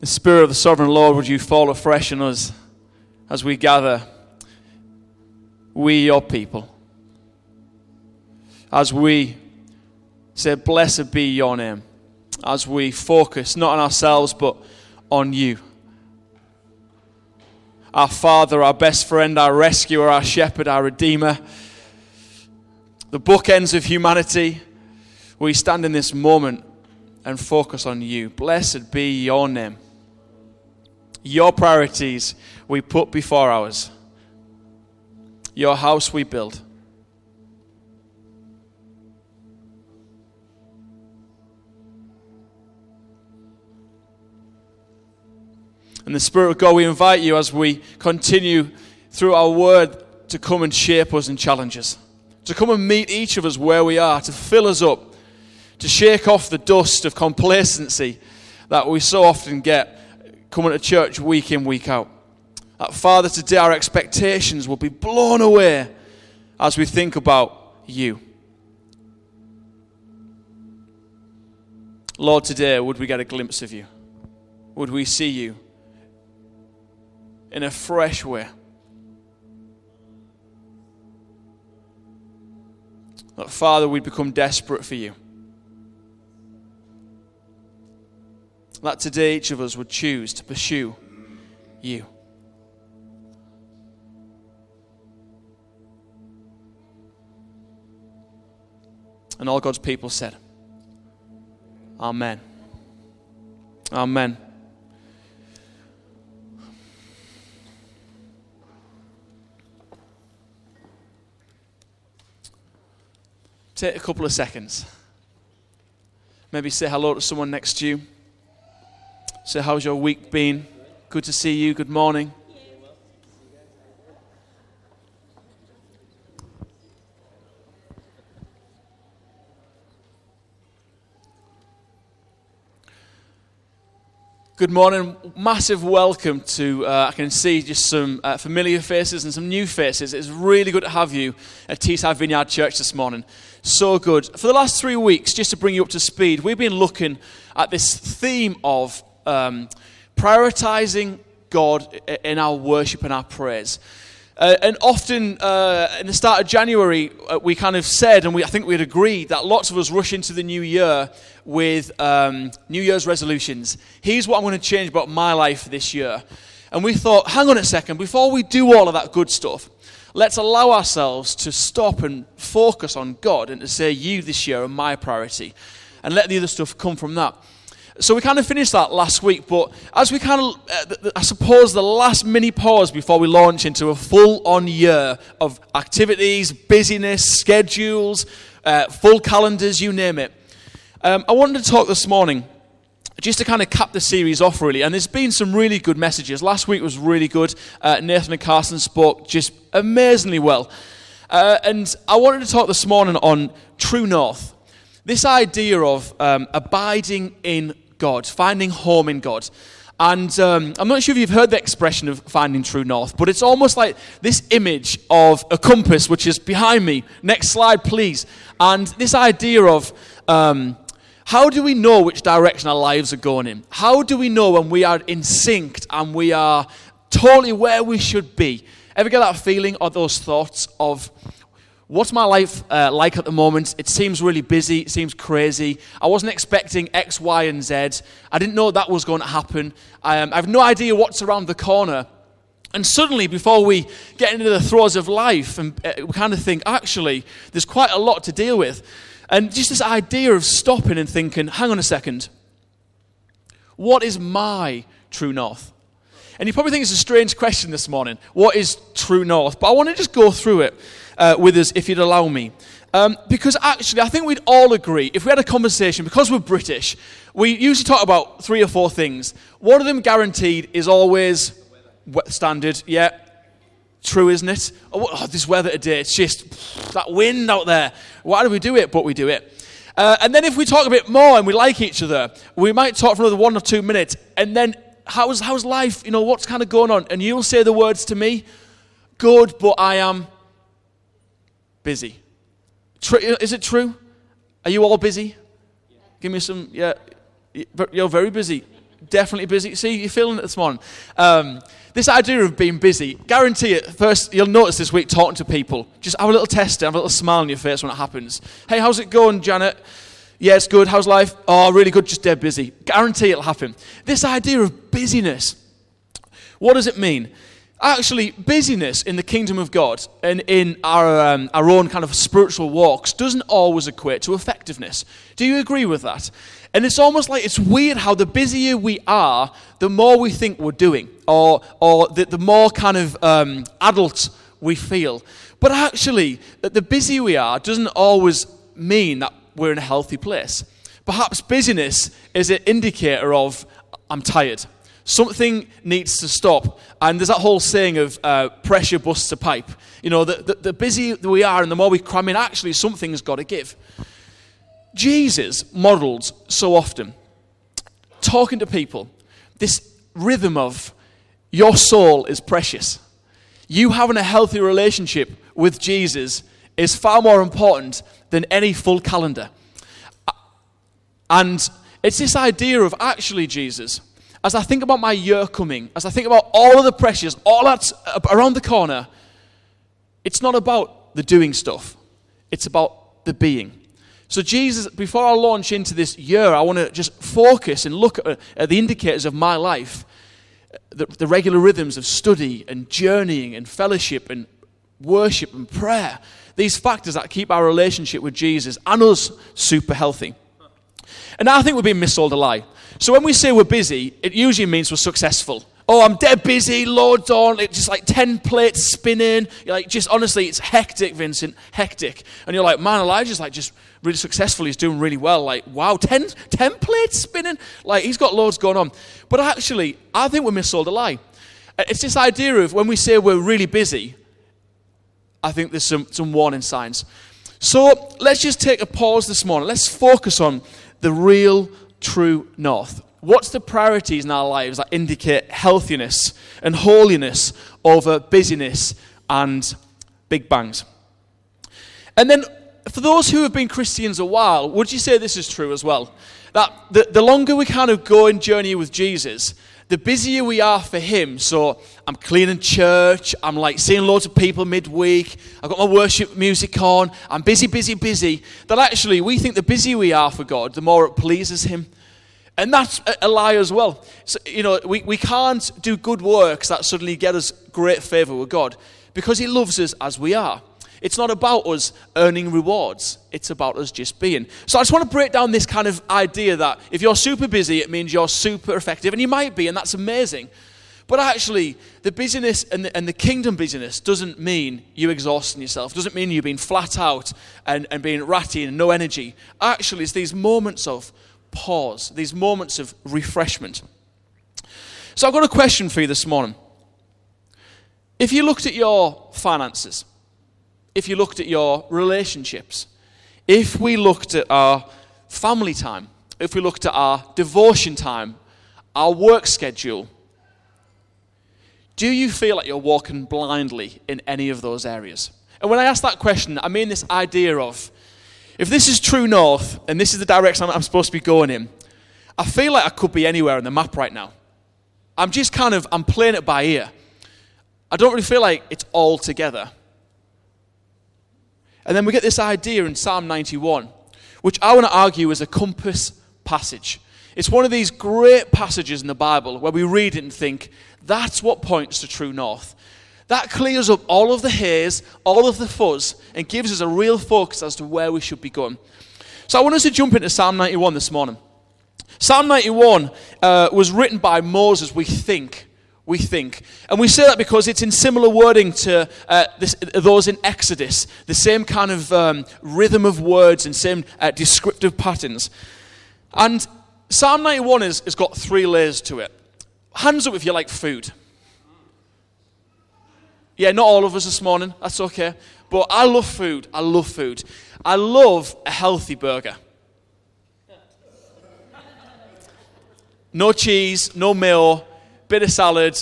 The Spirit of the Sovereign Lord, would you fall afresh on us as we gather, we, your people, as we say, Blessed be your name, as we focus not on ourselves but on you. Our Father, our best friend, our rescuer, our shepherd, our Redeemer, the bookends of humanity, we stand in this moment and focus on you. Blessed be your name. Your priorities we put before ours. Your house we build. And the Spirit of God, we invite you as we continue through our word to come and shape us and challenge us, to come and meet each of us where we are, to fill us up, to shake off the dust of complacency that we so often get coming to church week in, week out. That, Father, today our expectations will be blown away as we think about you. Lord, today, would we get a glimpse of you? Would we see you in a fresh way? That, Father, we'd become desperate for you. That today each of us would choose to pursue you. And all God's people said, Amen. Amen. Take a couple of seconds. Maybe say hello to someone next to you. So, how's your week been? Good to see you. Good morning. Good morning. Massive welcome to, uh, I can see just some uh, familiar faces and some new faces. It's really good to have you at Teesside Vineyard Church this morning. So good. For the last three weeks, just to bring you up to speed, we've been looking at this theme of um, prioritizing God in our worship and our praise. Uh, and often uh, in the start of January, uh, we kind of said, and we, I think we'd agreed, that lots of us rush into the new year with um, New Year's resolutions. Here's what I'm going to change about my life this year. And we thought, hang on a second, before we do all of that good stuff, let's allow ourselves to stop and focus on God and to say, You this year are my priority. And let the other stuff come from that. So we kind of finished that last week, but as we kind of, uh, I suppose, the last mini pause before we launch into a full on year of activities, busyness, schedules, uh, full calendars, you name it. Um, I wanted to talk this morning just to kind of cap the series off, really. And there's been some really good messages. Last week was really good. Uh, Nathan and Carson spoke just amazingly well. Uh, and I wanted to talk this morning on True North. This idea of um, abiding in God, finding home in God. And um, I'm not sure if you've heard the expression of finding true north, but it's almost like this image of a compass, which is behind me. Next slide, please. And this idea of um, how do we know which direction our lives are going in? How do we know when we are in sync and we are totally where we should be? Ever get that feeling or those thoughts of What's my life uh, like at the moment? It seems really busy. It seems crazy. I wasn't expecting X, Y, and Z. I didn't know that was going to happen. Um, I have no idea what's around the corner. And suddenly, before we get into the throes of life, and uh, we kind of think, actually, there's quite a lot to deal with. And just this idea of stopping and thinking, hang on a second, what is my true north? And you probably think it's a strange question this morning. What is true north? But I want to just go through it uh, with us, if you'd allow me. Um, because actually, I think we'd all agree, if we had a conversation, because we're British, we usually talk about three or four things. One of them, guaranteed, is always standard. Yeah, true, isn't it? Oh, oh, this weather today, it's just that wind out there. Why do we do it? But we do it. Uh, and then if we talk a bit more and we like each other, we might talk for another one or two minutes. And then, how's, how's life? You know, what's kind of going on? And you'll say the words to me, good, but I am busy. is it true? Are you all busy? Give me some, yeah. You're very busy. definitely busy. See, you're feeling it this morning. Um, this idea of being busy, guarantee it. First, you'll notice this week talking to people. Just have a little test, have a little smile on your face when it happens. Hey, how's it going, Janet? Yeah, it's good. How's life? Oh, really good. Just dead busy. Guarantee it'll happen. This idea of busyness, what does it mean? Actually, busyness in the kingdom of God and in our, um, our own kind of spiritual walks doesn't always equate to effectiveness. Do you agree with that? And it's almost like it's weird how the busier we are, the more we think we're doing, or, or the, the more kind of um, adult we feel. But actually, the busier we are doesn't always mean that we're in a healthy place. Perhaps busyness is an indicator of, I'm tired. Something needs to stop. And there's that whole saying of uh, pressure busts a pipe. You know, the, the, the busier we are and the more we cram in, actually, something's got to give. Jesus modeled so often talking to people this rhythm of your soul is precious. You having a healthy relationship with Jesus is far more important than any full calendar. And it's this idea of actually, Jesus, as I think about my year coming, as I think about all of the pressures, all that's around the corner, it's not about the doing stuff, it's about the being. So, Jesus, before I launch into this year, I want to just focus and look at, the indicators of my life, the, the regular rhythms of study and journeying and fellowship and worship and prayer. These factors that keep our relationship with Jesus and us super healthy. And I think we're being missold a lie. So when we say we're busy, it usually means we're successful. Oh, I'm dead busy, loads on, it's just like 10 plates spinning. You're like, just honestly, it's hectic, Vincent, hectic. And you're like, man, Elijah's like just really successful. He's doing really well. Like, wow, 10, 10 plates spinning? Like, he's got loads going on. But actually, I think we're missold a lie. It's this idea of when we say we're really busy, I think there's some, some warning signs. So let's just take a pause this morning. Let's focus on the real, true north. What's the priorities in our lives that indicate healthiness and holiness over busyness and big bangs? And then, for those who have been Christians a while, would you say this is true as well? That the, the longer we kind of go and journey with Jesus, the busier we are for Him. So I'm cleaning church, I'm like seeing loads of people midweek, I've got my worship music on, I'm busy, busy, busy. That actually, we think the busier we are for God, the more it pleases Him. And that's a lie as well. So, you know, we, we can't do good works that suddenly get us great favor with God because He loves us as we are. It's not about us earning rewards, it's about us just being. So I just want to break down this kind of idea that if you're super busy, it means you're super effective, and you might be, and that's amazing. But actually, the busyness and the, and the kingdom busyness doesn't mean you exhausting yourself, doesn't mean you're being flat out and, and being ratty and no energy. Actually, it's these moments of pause, these moments of refreshment. So I've got a question for you this morning. If you looked at your finances, if you looked at your relationships, if we looked at our family time, if we looked at our devotion time, our work schedule, do you feel like you're walking blindly in any of those areas? And when I ask that question, I mean this idea of if this is true north and this is the direction I'm, supposed to be going in, I feel like I could be anywhere on the map right now. I'm just kind of, I'm playing it by ear. I don't really feel like it's all together. And then we get this idea in Psalm 91, which I want to argue is a compass passage. It's one of these great passages in the Bible where we read it and think, that's what points to true north. That clears up all of the haze, all of the fuzz, and gives us a real focus as to where we should be going. So I want us to jump into Psalm 91 this morning. Psalm 91 uh, was written by Moses, we think, we think. And we say that because it's in similar wording to uh, this, those in Exodus, the same kind of um, rhythm of words and same uh, descriptive patterns. And Psalm 91 is, has got three layers to it. Hands up if you like food. Yeah, not all of us this morning, that's okay. But I love food. I love food. I love a healthy burger. No cheese, no mayo, bit of salad,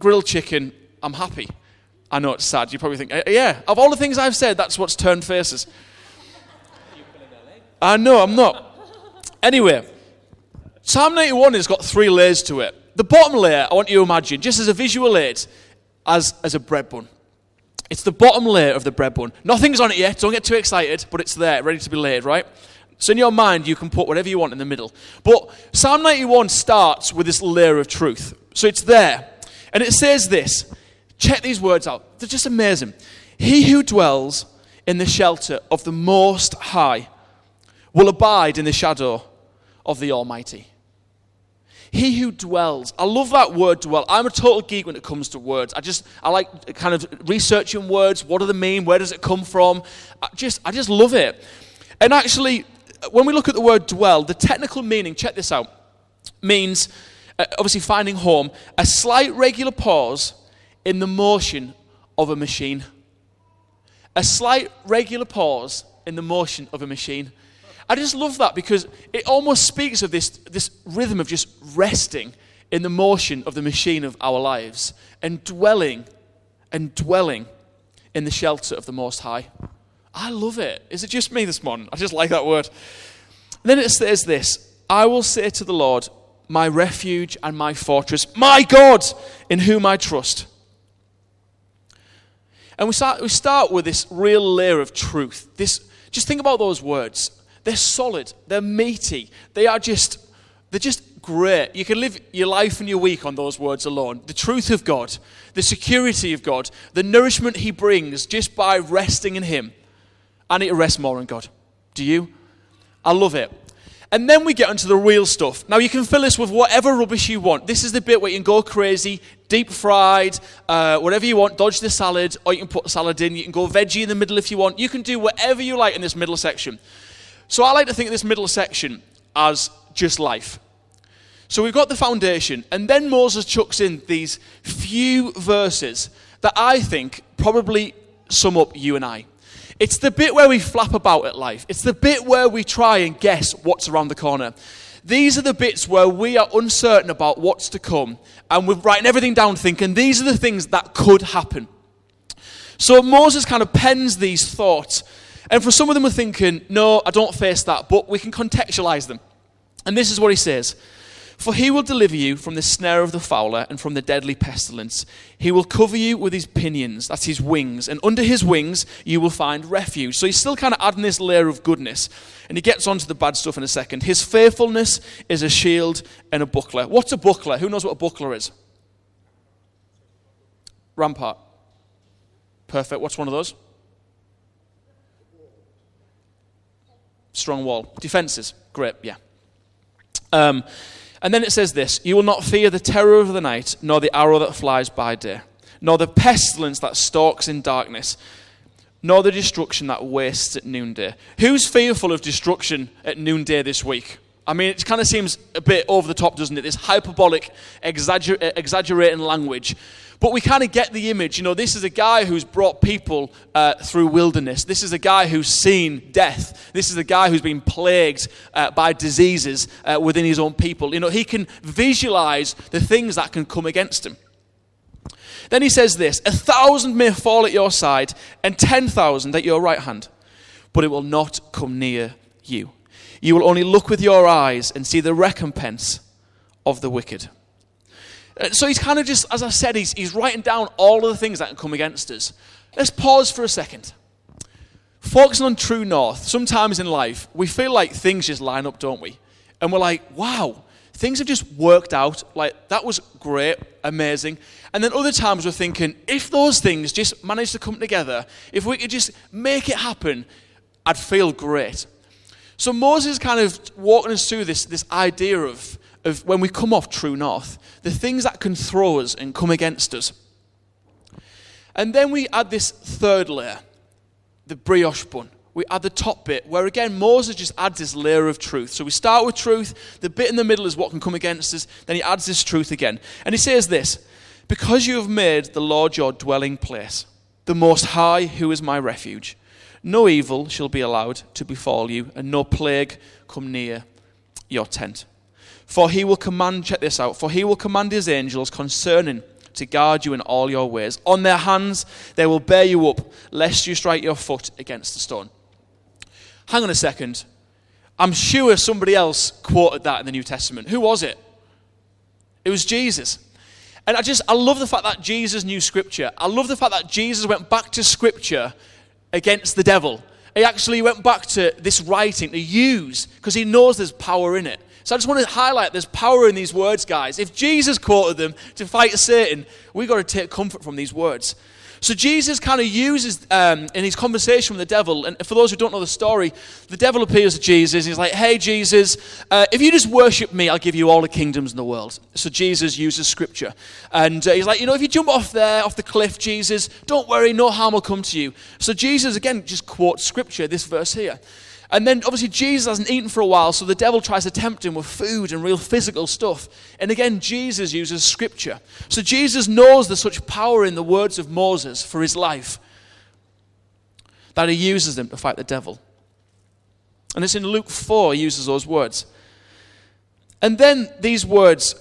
grilled chicken, I'm happy. I know it's sad. You probably think, yeah, of all the things I've said, that's what's turned faces. I know, I'm not. Anyway, Psalm 91 has got three layers to it. The bottom layer, I want you to imagine, just as a visual aid, as, as a bread bun. It's the bottom layer of the bread bun. Nothing's on it yet, don't get too excited, but it's there, ready to be laid, right? So in your mind, you can put whatever you want in the middle. But Psalm 91 starts with this layer of truth. So it's there. And it says this. Check these words out. They're just amazing. He who dwells in the shelter of the Most High will abide in the shadow of the Almighty. He who dwells. I love that word dwell. I'm a total geek when it comes to words. I just, I like kind of researching words. What do they mean? Where does it come from? I just, I just love it. And actually, when we look at the word dwell, the technical meaning, check this out, means Uh, obviously finding home, a slight regular pause in the motion of a machine. A slight regular pause in the motion of a machine. I just love that because it almost speaks of this, this rhythm of just resting in the motion of the machine of our lives and dwelling and dwelling in the shelter of the Most High. I love it. Is it just me this morning? I just like that word. And then it says this I will say to the Lord, my refuge and my fortress, my God, in whom I trust. And we start, we start with this real layer of truth. This, just think about those words. They're solid, they're meaty, they are just, they're just great. You can live your life and your week on those words alone. The truth of God, the security of God, the nourishment He brings just by resting in Him. I need to rest more in God. Do you? I love it. And then we get onto the real stuff. Now, you can fill this with whatever rubbish you want. This is the bit where you can go crazy, deep fried, uh, whatever you want, dodge the salad, or you can put salad in. You can go veggie in the middle if you want. You can do whatever you like in this middle section. So I like to think of this middle section as just life. So we've got the foundation, and then Moses chucks in these few verses that I think probably sum up you and I. It's the bit where we flap about at life. It's the bit where we try and guess what's around the corner. These are the bits where we are uncertain about what's to come, and we're writing everything down thinking these are the things that could happen. So Moses kind of pens these thoughts and for some of them, we're thinking, no, I don't face that, but we can contextualize them. And this is what he says For he will deliver you from the snare of the fowler and from the deadly pestilence. He will cover you with his pinions, that's his wings, and under his wings you will find refuge. So he's still kind of adding this layer of goodness. And he gets on to the bad stuff in a second. His faithfulness is a shield and a buckler. What's a buckler? Who knows what a buckler is? Rampart. Perfect. What's one of those? strong wall. Defenses, great, yeah. Um, and then it says this You will not fear the terror of the night, nor the arrow that flies by day, nor the pestilence that stalks in darkness, nor the destruction that wastes at noonday. Who's fearful of destruction at noonday this week? I mean, it kind of seems a bit over the top, doesn't it? This hyperbolic, exagger- exaggerating language. But we kind of get the image. You know, this is a guy who's brought people uh, through wilderness. This is a guy who's seen death. This is a guy who's been plagued uh, by diseases uh, within his own people. You know, he can visualize the things that can come against him. Then he says this A thousand may fall at your side, and ten thousand at your right hand, but it will not come near you. You will only look with your eyes and see the recompense of the wicked. Uh, so he's kind of just, as I said, he's, he's writing down all of the things that can come against us. Let's pause for a second. Focusing on true north, sometimes in life, we feel like things just line up, don't we? And we're like, wow, things have just worked out. Like, that was great, amazing. And then other times we're thinking, if those things just managed to come together, if we could just make it happen, I'd feel great. So Moses is kind of walking us through this, this idea of of when we come off true north, the things that can throw us and come against us. And then we add this third layer, the brioche bun. We add the top bit, where again Moses just adds this layer of truth. So we start with truth, the bit in the middle is what can come against us, then he adds this truth again. And he says this Because you have made the Lord your dwelling place, the Most High, who is my refuge, no evil shall be allowed to befall you, and no plague come near your tent. For he will command, check this out, for he will command his angels concerning to guard you in all your ways. On their hands they will bear you up, lest you strike your foot against a stone. Hang on a second. I'm sure somebody else quoted that in the New Testament. Who was it? It was Jesus. And I just, I love the fact that Jesus knew Scripture. I love the fact that Jesus went back to Scripture against the devil. He actually went back to this writing to use because he knows there's power in it. So I just want to highlight there's power in these words, guys. If Jesus quoted them to fight Satan, we've got to take comfort from these words. So Jesus kind of uses um, in his conversation with the devil, and for those who don't know the story, the devil appears to Jesus. He's like, "Hey, Jesus, uh, if you just worship me, I'll give you all the kingdoms in the world." So Jesus uses scripture, and uh, he's like, "You know, if you jump off there, off the cliff, Jesus, don't worry, no harm will come to you." So Jesus again just quotes scripture, this verse here. And then obviously Jesus hasn't eaten for a while, so the devil tries to tempt him with food and real physical stuff. And again, Jesus uses scripture. So Jesus knows there's such power in the words of Moses for his life that he uses them to fight the devil. And it's in Luke 4 he uses those words. And then these words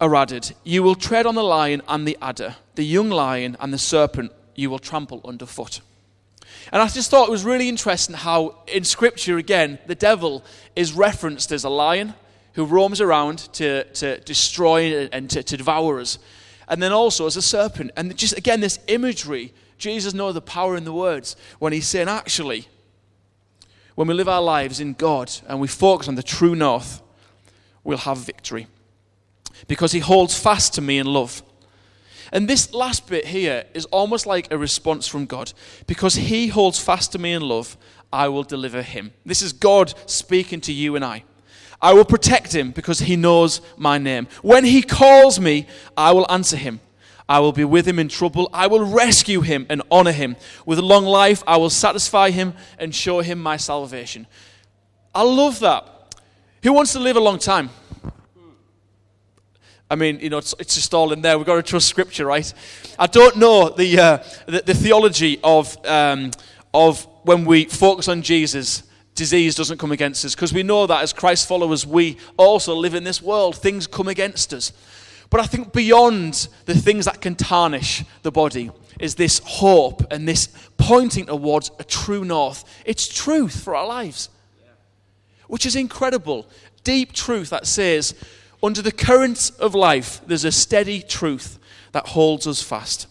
are added You will tread on the lion and the adder, the young lion and the serpent you will trample underfoot. And I just thought it was really interesting how, in Scripture, again, the devil is referenced as a lion who roams around to, to destroy and to, to devour us. And then also as a serpent. And just, again, this imagery, Jesus knows the power in the words when he's saying, actually, when we live our lives in God and we focus on the true north, we'll have victory. Because he holds fast to me in love. And this last bit here is almost like a response from God. Because he holds fast to me in love, I will deliver him. This is God speaking to you and I. I will protect him because he knows my name. When he calls me, I will answer him. I will be with him in trouble. I will rescue him and honor him. With a long life, I will satisfy him and show him my salvation. I love that. Who wants to live a long time? I mean, you know, it's, it's, just all in there. We've got to trust Scripture, right? I don't know the, uh, the, the, theology of, um, of when we focus on Jesus, disease doesn't come against us, because we know that as Christ followers, we also live in this world. Things come against us. But I think beyond the things that can tarnish the body is this hope and this pointing towards a true north. It's truth for our lives, which is incredible. Deep truth that says, under the currents of life, there's a steady truth that holds us fast.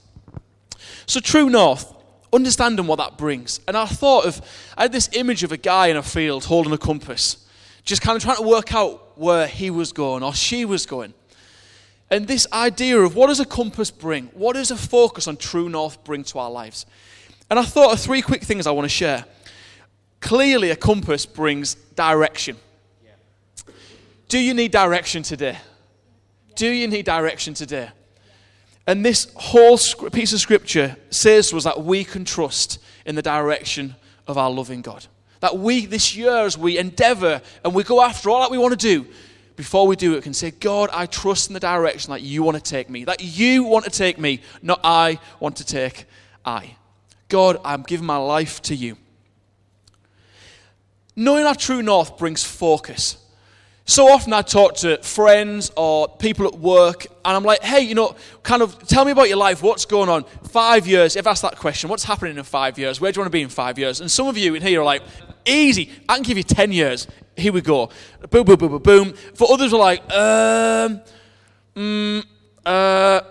So, true north, understanding what that brings. And I thought of, I had this image of a guy in a field holding a compass, just kind of trying to work out where he was going or she was going. And this idea of what does a compass bring? What does a focus on true north bring to our lives? And I thought of three quick things I want to share. Clearly, a compass brings direction. Do you need direction today? Do you need direction today? And this whole piece of scripture says to us that we can trust in the direction of our loving God. That we, this year, as we endeavor and we go after all that we want to do, before we do it, can say, God, I trust in the direction that you want to take me. That you want to take me, not I want to take I. God, I'm giving my life to you. Knowing our true north brings focus. So often I talk to friends or people at work, and I'm like, hey, you know, kind of tell me about your life. What's going on? Five years. If I ask that question, what's happening in five years? Where do you want to be in five years? And some of you in here are like, easy. I can give you 10 years. Here we go. Boom, boom, boom, boom, boom. For others are like, um, mm, uh,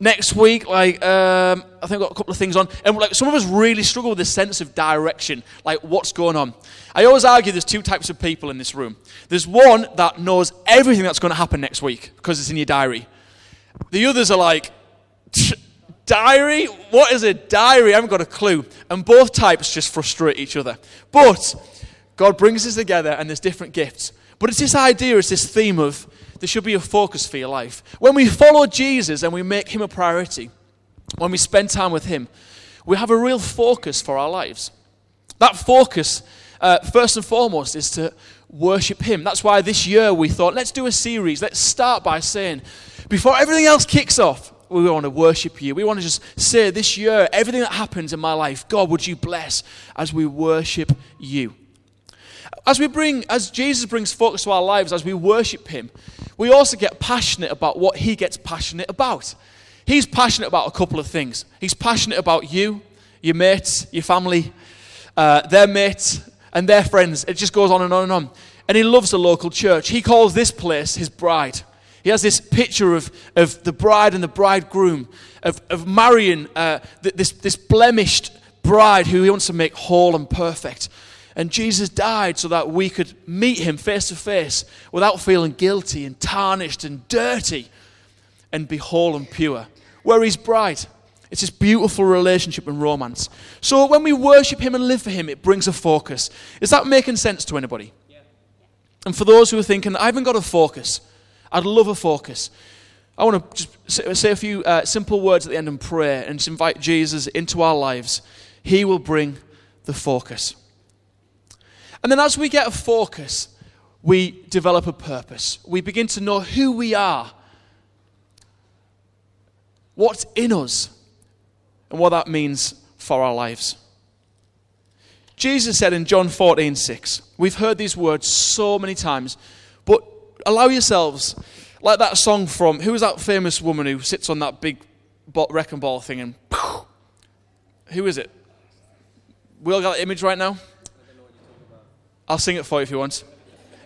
next week, like, um, I think I've got a couple of things on. And like, some of us really struggle with this sense of direction, like, what's going on? I always argue there's two types of people in this room. There's one that knows everything that's going to happen next week because it's in your diary. The others are like, diary? What is a diary? I haven't got a clue. And both types just frustrate each other. But God brings us together and there's different gifts. But it's this idea, it's this theme of there should be a focus for your life. When we follow Jesus and we make him a priority, when we spend time with him, we have a real focus for our lives. That focus uh, first and foremost is to worship Him. That's why this year we thought, let's do a series. Let's start by saying, before everything else kicks off, we want to worship you. We want to just say this year, everything that happens in my life, God, would you bless as we worship you? As we bring, as Jesus brings focus to our lives, as we worship Him, we also get passionate about what He gets passionate about. He's passionate about a couple of things. He's passionate about you, your mates, your family, uh, their mates, and their friends. It just goes on and on and on. And he loves the local church. He calls this place his bride. He has this picture of, of the bride and the bridegroom, of, of marrying uh, this, this blemished bride who he wants to make whole and perfect. And Jesus died so that we could meet him face to face without feeling guilty and tarnished and dirty and be whole and pure. Where he's bright. It's this beautiful relationship and romance. So when we worship him and live for him, it brings a focus. Is that making sense to anybody? Yeah. And for those who are thinking, I haven't got a focus, I'd love a focus. I want to just say a few uh, simple words at the end and pray and just invite Jesus into our lives. He will bring the focus. And then as we get a focus, we develop a purpose. We begin to know who we are, what's in us, and what that means for our lives. Jesus said in John 14, 6, we've heard these words so many times, but allow yourselves, like that song from, who is that famous woman who sits on that big wrecking ball thing and, who is it? We all got that image right now? I'll sing it for you if you want.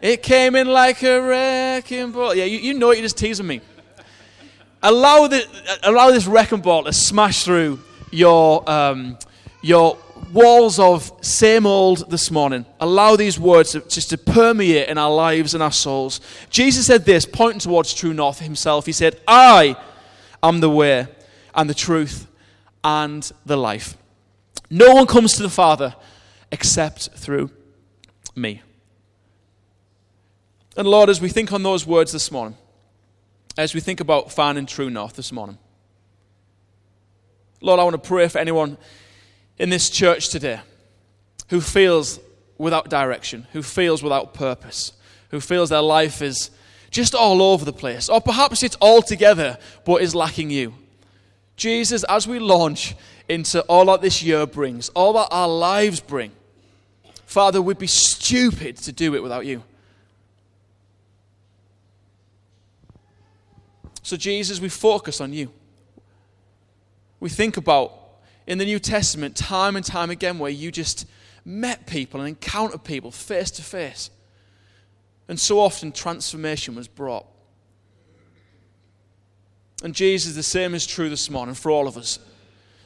It came in like a wrecking ball. Yeah, you, you know it, you're just teasing me. Allow, the, allow this wrecking ball to smash through your, um, your walls of same old this morning. Allow these words to, just to permeate in our lives and our souls. Jesus said this, pointing towards true north himself. He said, I am the way and the truth and the life. No one comes to the Father except through me. And Lord, as we think on those words this morning, as we think about finding true north this morning, Lord, I want to pray for anyone in this church today who feels without direction, who feels without purpose, who feels their life is just all over the place, or perhaps it's all together but is lacking you. Jesus, as we launch into all that this year brings, all that our lives bring, Father, we'd be stupid to do it without you. So, Jesus, we focus on you we think about in the New Testament time and time again where you just met people and encountered people face to face. And so often transformation was brought. And Jesus, the same is true this morning for all of us.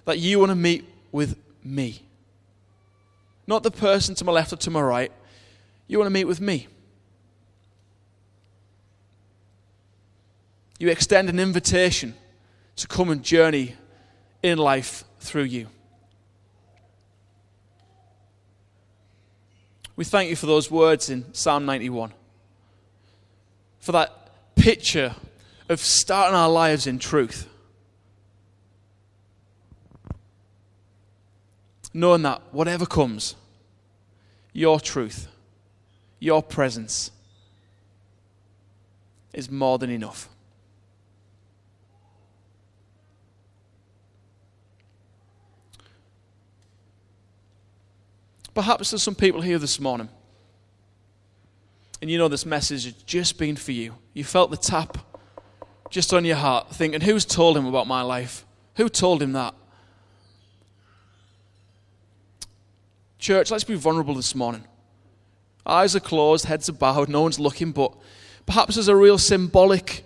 That you want to meet with me. Not the person to my left or to my right. You want to meet with me. You extend an invitation to come and journey in life through you. We thank you for those words in Psalm 91, for that picture of starting our lives in truth. Knowing that whatever comes, your truth, your presence is more than enough. Perhaps there's some people here this morning, and you know this message has just been for you. You felt the tap just on your heart, thinking, Who's told him about my life? Who told him that? Church, let's be vulnerable this morning. Eyes are closed, heads are bowed, no one's looking, but perhaps there's a real symbolic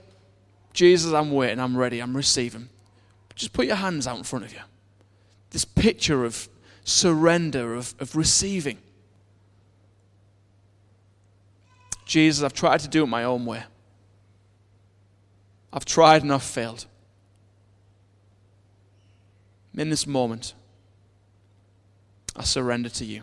Jesus, I'm waiting, I'm ready, I'm receiving. Just put your hands out in front of you. This picture of surrender, of, of receiving. Jesus, I've tried to do it my own way. I've tried and I've failed. In this moment, I surrender to you.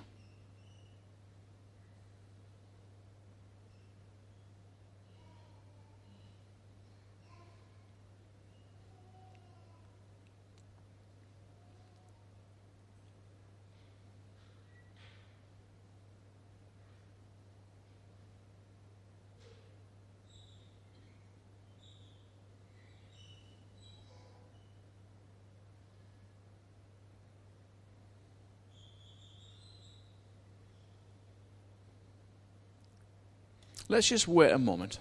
Let's just wait a moment.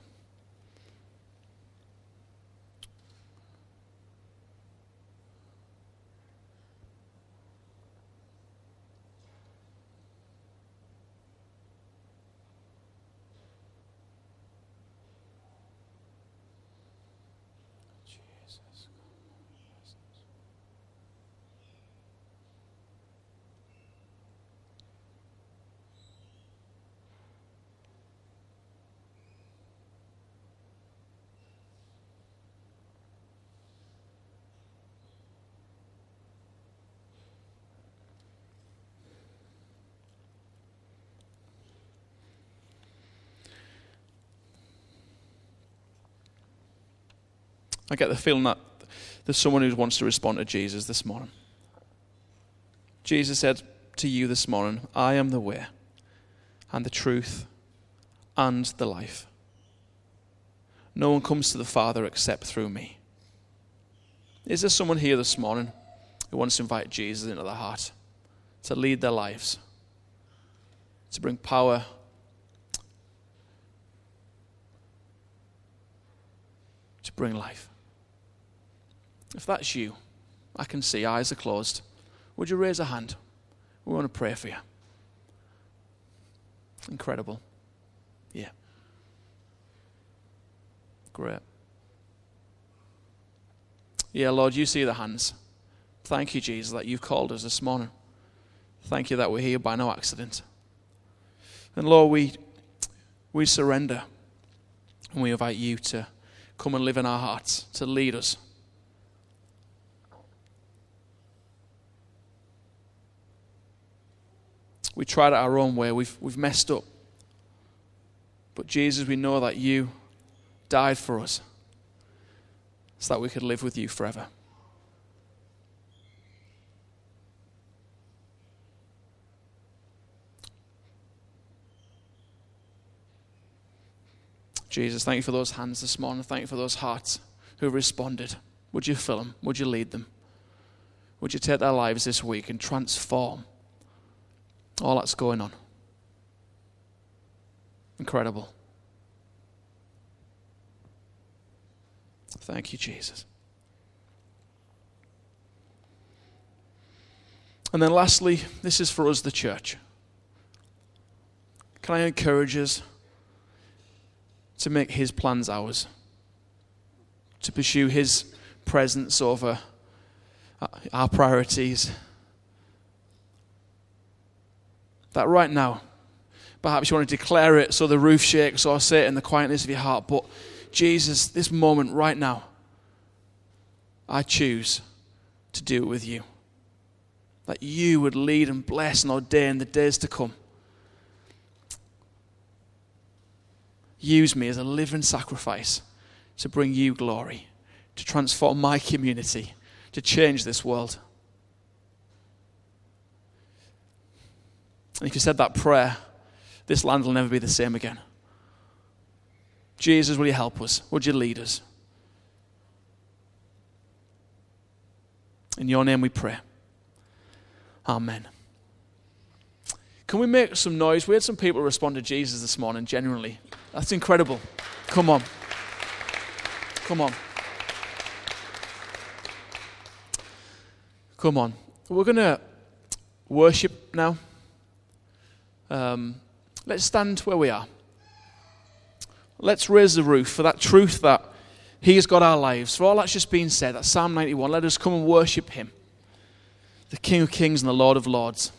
I get the feeling that there's someone who wants to respond to Jesus this morning. Jesus said to you this morning, I am the way and the truth and the life. No one comes to the Father except through me. Is there someone here this morning who wants to invite Jesus into their heart to lead their lives, to bring power? To bring life. If that's you, I can see eyes are closed. Would you raise a hand? We want to pray for you. Incredible. Yeah. Great. Yeah, Lord, you see the hands. Thank you, Jesus, that you've called us this morning. Thank you that we're here by no accident. And Lord, we, we surrender and we invite you to come and live in our hearts, to lead us. We tried it our own way, we've, we've messed up. But Jesus, we know that you died for us so that we could live with you forever. Jesus, thank you for those hands this morning. Thank you for those hearts who responded. Would you fill them? Would you lead them? Would you take their lives this week and transform all that's going on? Incredible. Thank you, Jesus. And then, lastly, this is for us, the church. Can I encourage us to make His plans ours? To pursue His presence over our priorities? That right now, perhaps you want to declare it so the roof shakes or say it in the quietness of your heart, but Jesus, this moment right now, I choose to do it with you. That you would lead and bless and ordain the days to come. Use me as a living sacrifice to bring you glory, to transform my community, to change this world. And if you said that prayer, this land will never be the same again. Jesus, will you help us? Would you lead us? In your name we pray. Amen. Can we make some noise? We had some people respond to Jesus this morning, genuinely. That's incredible. Come on. Come on. Come on. We're going to worship now. Um, let's stand where we are let's raise the roof for that truth that He has got our lives. For all that's just been said, that Psalm 91, let us come and worship Him, the King of Kings and the Lord of Lords.